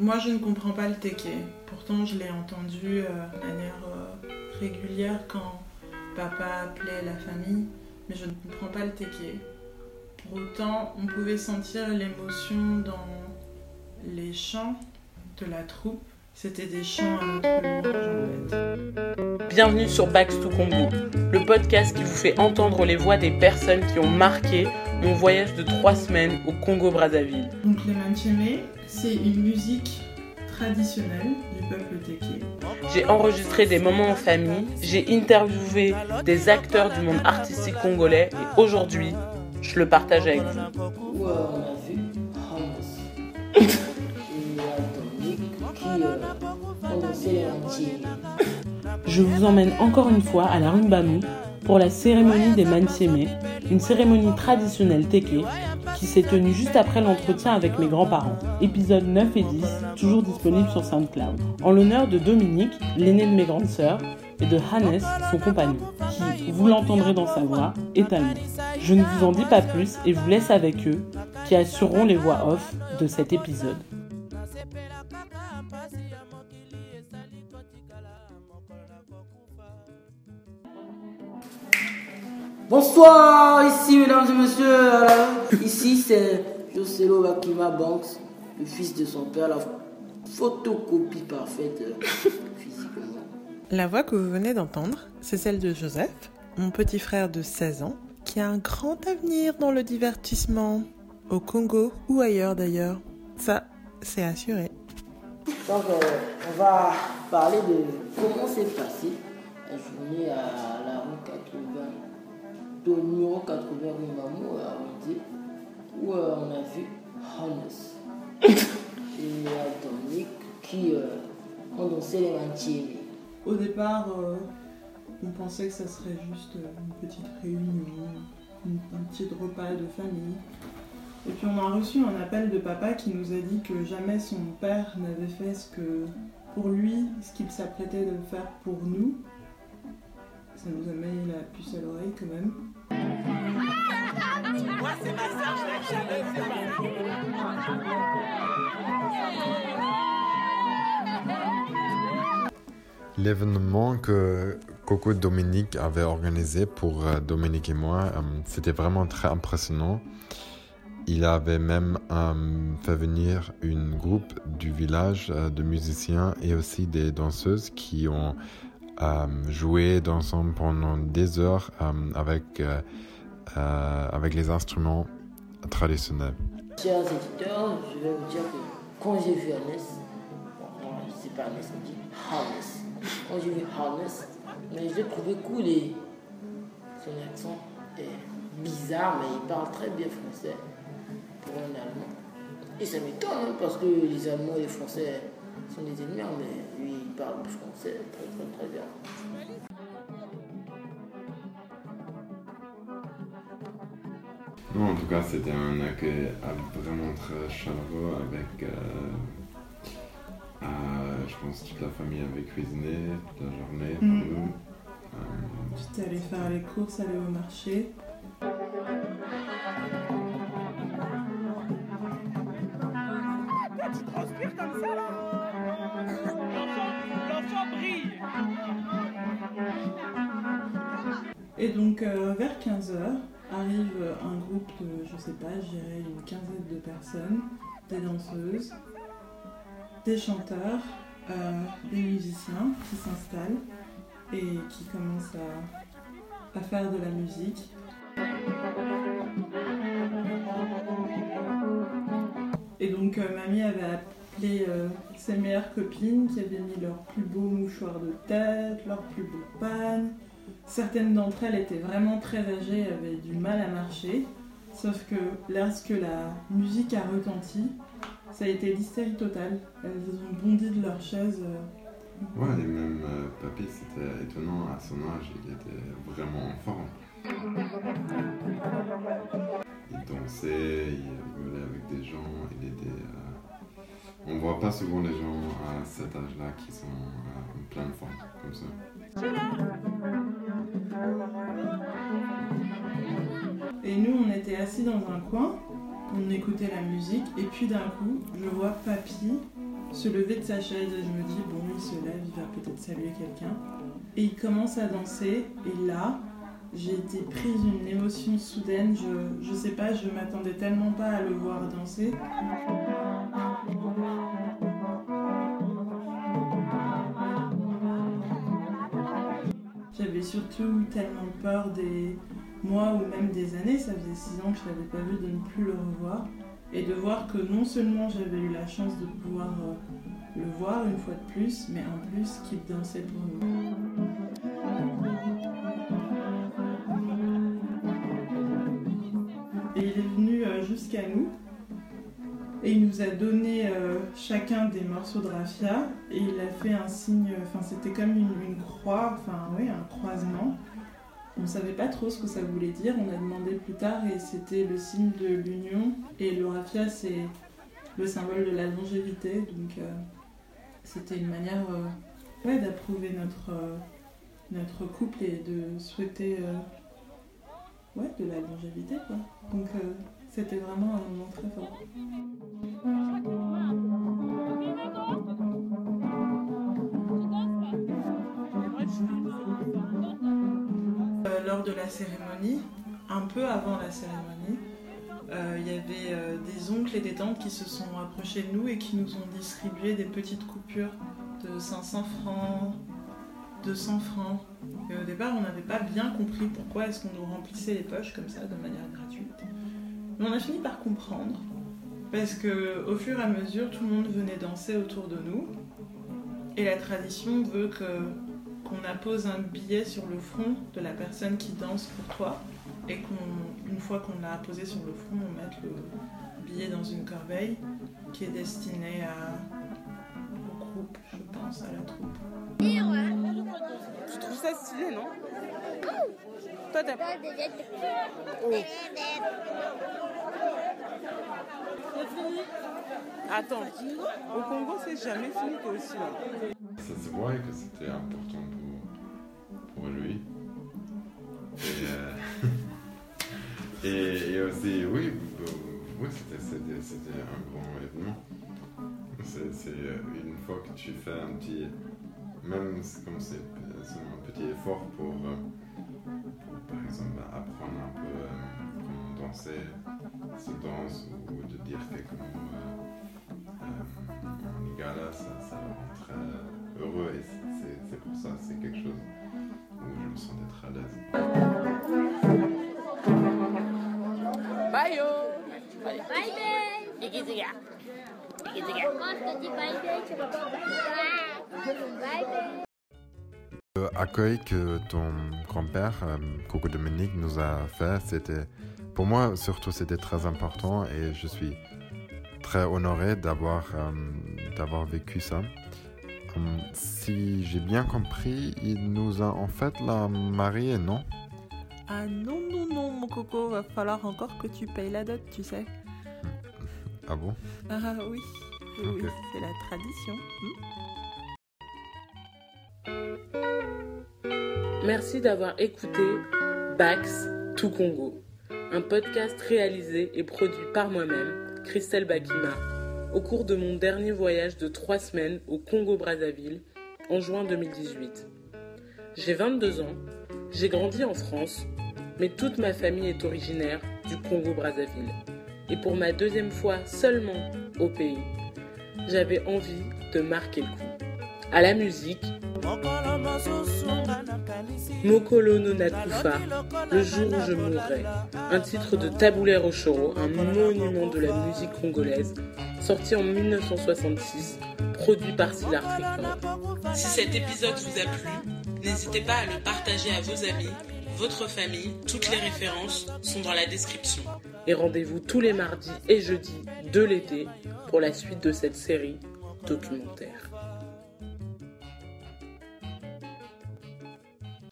Moi, je ne comprends pas le teke. Pourtant, je l'ai entendu euh, de manière euh, régulière quand papa appelait la famille, mais je ne comprends pas le teke. Pour autant, on pouvait sentir l'émotion dans les chants de la troupe. C'était des chants à notre louange en fait. Bienvenue sur Backs to Congo, le podcast qui vous fait entendre les voix des personnes qui ont marqué mon voyage de trois semaines au Congo-Brazzaville. Donc les manchemé, c'est une musique traditionnelle du peuple teke. J'ai enregistré des moments en famille, j'ai interviewé des acteurs du monde artistique congolais et aujourd'hui, je le partage avec vous. Je vous emmène encore une fois à la Rumbamu pour la cérémonie des Mansieme, une cérémonie traditionnelle teke qui s'est tenue juste après l'entretien avec mes grands-parents. Épisodes 9 et 10, toujours disponibles sur SoundCloud. En l'honneur de Dominique, l'aîné de mes grandes sœurs, et de Hannes, son compagnon, qui, vous l'entendrez dans sa voix, est nous. Je ne vous en dis pas plus et vous laisse avec eux, qui assureront les voix off de cet épisode. Bonsoir, ici mesdames et messieurs. euh, Ici c'est Joselo Bakima Banks, le fils de son père, la photocopie parfaite euh, physiquement. La voix que vous venez d'entendre, c'est celle de Joseph, mon petit frère de 16 ans, qui a un grand avenir dans le divertissement, au Congo ou ailleurs d'ailleurs. Ça, c'est assuré. Donc euh, on va parler de comment s'est passée de numéro 80 rue Mamou à Ouidé, où euh, on a vu Hannes et euh, Dominique qui euh, ont dansé les entiers. Au départ, euh, on pensait que ça serait juste euh, une petite réunion, un petit repas de famille. Et puis on a reçu un appel de papa qui nous a dit que jamais son père n'avait fait ce que, pour lui, ce qu'il s'apprêtait de faire pour nous. Ça nous a mis la puce à l'oreille quand même. L'événement que Coco Dominique avait organisé pour euh, Dominique et moi, euh, c'était vraiment très impressionnant. Il avait même euh, fait venir une groupe du village euh, de musiciens et aussi des danseuses qui ont euh, joué ensemble pendant des heures euh, avec, euh, avec les instruments traditionnels. Chers éditeurs, je vais vous dire que quand j'ai vu Hannes, bon, moi, c'est pas Hannes, on dit Hannes. Quand j'ai vu Hannes, mais je l'ai trouvé cool et son accent est bizarre, mais il parle très bien français pour un Allemand. Et ça m'étonne hein, parce que les Allemands et les Français sont des ennemis, il parle français très très très bien. Non, en tout cas, c'était un accueil vraiment très chaleureux avec, euh, euh, je pense, toute la famille avait cuisiné toute la journée pour nous. Euh, J'étais allée faire les courses, aller au marché. Et donc euh, vers 15h arrive un groupe de, je sais pas, je une quinzaine de personnes, des danseuses, des chanteurs, euh, des musiciens qui s'installent et qui commencent à, faire de la musique. Et donc euh, mamie avait appelé ses meilleures copines qui avaient mis leurs plus beaux mouchoirs de tête, leurs plus beaux pannes. Certaines d'entre elles étaient vraiment très âgées, avaient du mal à marcher. Sauf que lorsque la musique a retenti, ça a été l'hystérie totale. Elles ont bondi de leur chaise. euh, Ouais, et même euh, papy, c'était étonnant à son âge, il était vraiment en forme. Il dansait, il rigolait avec des gens, il était. euh, On voit pas souvent les gens à cet âge-là qui sont en pleine forme comme ça. Et nous, on était assis dans un coin, on écoutait la musique, et puis d'un coup, je vois papy se lever de sa chaise et je me dis, bon, il se lève, il va peut-être saluer quelqu'un. Et il commence à danser, et là, j'ai été prise d'une émotion soudaine. Je, je sais pas, je m'attendais tellement pas à le voir danser. Surtout tellement peur des mois ou même des années, ça faisait six ans que je l'avais pas vu, de ne plus le revoir. Et de voir que non seulement j'avais eu la chance de pouvoir euh, le voir une fois de plus, mais en plus qu'il dansait pour nous. Et il est venu euh, jusqu'à nous a donné euh, chacun des morceaux de raffia et il a fait un signe, enfin c'était comme une, croix, enfin oui, un croisement. On ne savait pas trop ce que ça voulait dire, on a demandé plus tard et c'était le signe de l'union. Et le raffia c'est le symbole de la longévité, donc euh, c'était une manière euh, ouais, d'approuver notre, notre couple et de souhaiter ouais, de la longévité. Quoi. Donc c'était vraiment un moment très fort. Euh, lors de la cérémonie, un peu avant la cérémonie, euh, il y avait euh, des oncles et des tantes qui se sont approchés de nous et qui nous ont distribué des petites coupures de 500 francs, 200 francs. Et au départ, on n'avait pas bien compris pourquoi est-ce qu'on nous remplissait les poches comme ça de manière gratuite. On a fini par comprendre parce que au fur et à mesure, tout le monde venait danser autour de nous et la tradition veut qu'on appose un billet sur le front de la personne qui danse pour toi et qu'une fois qu'on l'a apposé sur le front, on mette le billet dans une corbeille qui est destinée à, au groupe, je pense, à la troupe. Ça stylé, non Toi, t'as pas. Oh. Attends, au Congo, c'est jamais fini, toi aussi. Là. Ça se voit que c'était important pour, pour lui. Et, euh, et, et aussi, oui, oui c'était, c'était, c'était un grand événement. C'est, c'est euh, une fois que tu fais un petit, même comme c'est, c'est un petit effort pour, euh, pour, par exemple, apprendre un peu euh, comment danser ce danse ou de dire quelques mots euh, euh, ça, ça le rend très heureux et c'est, c'est, c'est pour ça, c'est quelque chose où je me sentais très à l'aise. Bye yo Bye bye. Ikiziga. Ikiziga. Quand je te dis bye bye, tu réponds bye bye. Bye bye. L'accueil que ton grand-père, euh, Coco Dominique, nous a fait, c'était, pour moi surtout, c'était très important et je suis très honoré d'avoir, euh, d'avoir vécu ça. Si j'ai bien compris, il nous a en fait la mariée, non? Ah non, non, non, mon coco, va falloir encore que tu payes la dot, tu sais. Ah bon? Ah oui, oui, c'est la tradition. Merci d'avoir écouté Bax Tout Congo, un podcast réalisé et produit par moi-même, Christelle Bakima, au cours de mon dernier voyage de trois semaines au Congo-Brazzaville en juin 2018. J'ai 22 ans, j'ai grandi en France, mais toute ma famille est originaire du Congo-Brazzaville. Et pour ma deuxième fois seulement au pays, j'avais envie de marquer le coup. À la musique, Mokolo no Nakufa, Le jour où je mourrai, un titre de Taboulé Rochoro, un monument de la musique congolaise, sorti en 1966, produit par Records. Si cet épisode vous a plu, n'hésitez pas à le partager à vos amis, votre famille, toutes les références sont dans la description. Et rendez-vous tous les mardis et jeudis de l'été pour la suite de cette série documentaire.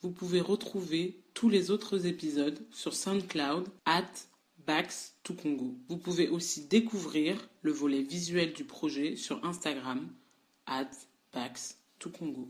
Vous pouvez retrouver tous les autres épisodes sur SoundCloud at Bax to Congo. Vous pouvez aussi découvrir le volet visuel du projet sur Instagram at Bax to Congo.